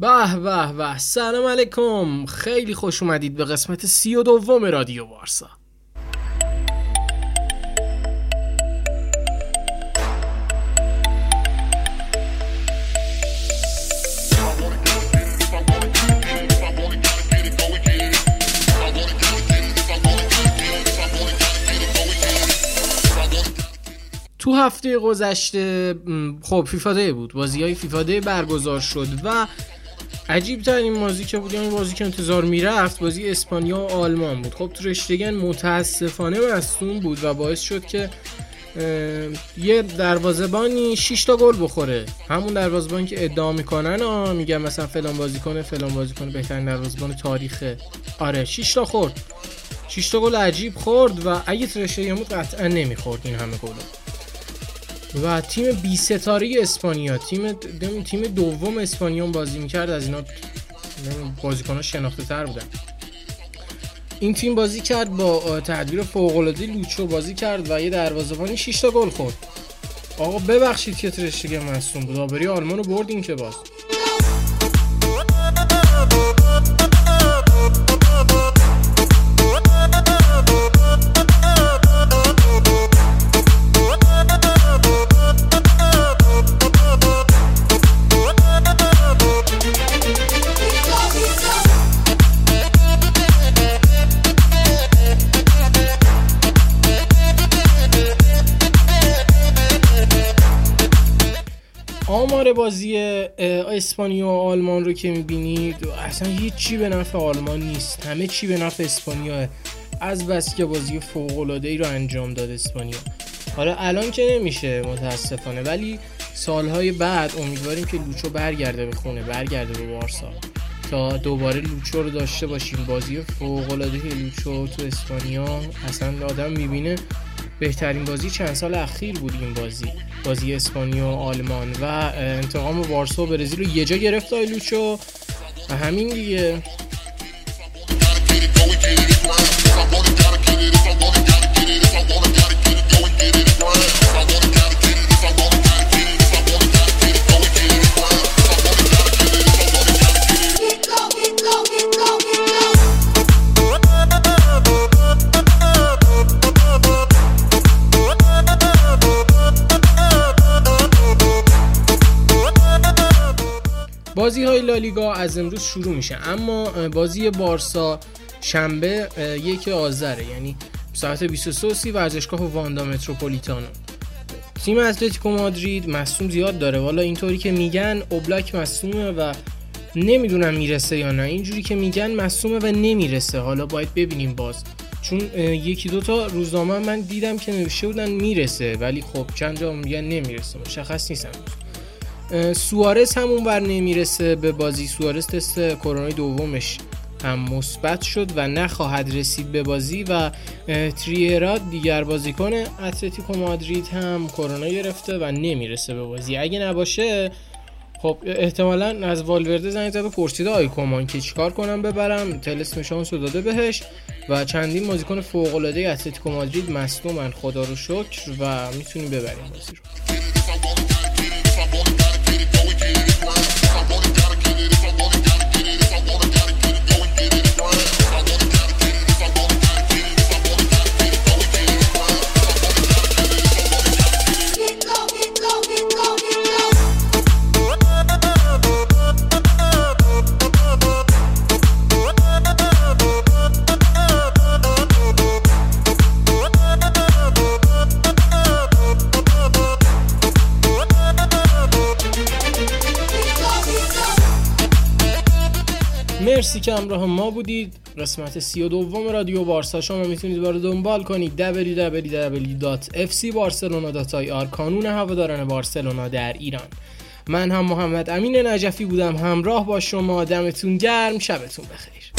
به به به. سلام علیکم. خیلی خوش اومدید به قسمت سی و دوم رادیو وارسا تو هفته گذشته خب فیفا بود. بازی های فیفا برگزار شد و عجیب ترین بازی که بود یعنی بازی که انتظار می‌رفت بازی اسپانیا و آلمان بود. خب تو رشتگن متاسفانه مصوم بود و باعث شد که یه دروازبانی 6 تا گل بخوره. همون دروازبانی که ادعا می‌کنن ها میگن مثلا فلان بازیکن فلان بازیکن بهترین دروازبان تاریخه آره 6 تا خورد. 6 تا گل عجیب خورد و اگه ترشه بود قطعا نمی‌خورد این همه گل و تیم بی ستاره اسپانیا تیم تیم دوم اسپانیا بازی می‌کرد از اینا بازیکنان شناخته تر بودن. این تیم بازی کرد با تدبیر فوق العاده لوچو بازی کرد و یه دروازه‌بانی 6 تا گل خورد. آقا ببخشید که ترشتگه مصوم بود. آبری آلمان رو بردین که باز. آمار بازی اسپانیا و آلمان رو که می‌بینید اصلا هیچی به نفع آلمان نیست. همه چی به نفع اسپانیا. از بس که بازی فوق ای رو انجام داد اسپانیا. حالا الان که نمیشه متاسفانه ولی سالهای بعد امیدواریم که لوچو برگرده به خونه برگرده به بارسا. تا دوباره لوچو رو داشته باشیم. بازی فوق العاده لوچو تو اسپانیا اصلا آدم می‌بینه. بهترین بازی چند سال اخیر بود این بازی. بازی اسپانیا و آلمان و انتقام بارسا و برزیل رو یه جا گرفت لوچو و همین دیگه. بازی های لالیگا از امروز شروع میشه. اما بازی بارسا شنبه یک آذره یعنی ساعت 23 ورزشگاه واندا متروپولیتانو. تیم اتلتیکو مادرید مصوم زیاد داره. والا اینطوری که میگن اوبلاک مصومه و نمی‌دونم می‌رسه یا نه. اینجوری که میگن مصومه و نمی‌رسه. حالا باید ببینیم باز. چون یکی دو تا روزنامه من دیدم که نوشته بودن می‌رسه. ولی خب چند جا میگن نمی‌رسه. مشخص نیستم سوارز هم اونور نمی‌رسه به بازی. سوارز تست کرونا دومش هم مثبت شد و نخواهد رسید به بازی و تریرا دیگر بازیکن اتلتیکو مادرید هم کرونا گرفته و نمی‌رسه به بازی. اگه نباشه خب احتمالا از والورده زنگ زده پرسیده آیکومان که چیکار کنم ببرم؟ تلسم شانس داده بهش و چندین بازیکن فوق العاده اتلتیکو مادرید مصدومن. خدا رو شکر و می‌تونیم ببریم بازی رو. مرسی که همراه ما بودید. قسمت سی و دوم رادیو بارسا. شما می‌تونید بار دنبال کنید www.fcbarcelona.ir کانون هواداران بارسلونا در ایران. من هم محمد امین نجفی بودم. همراه با شما. دمتون گرم. شبتون بخیر.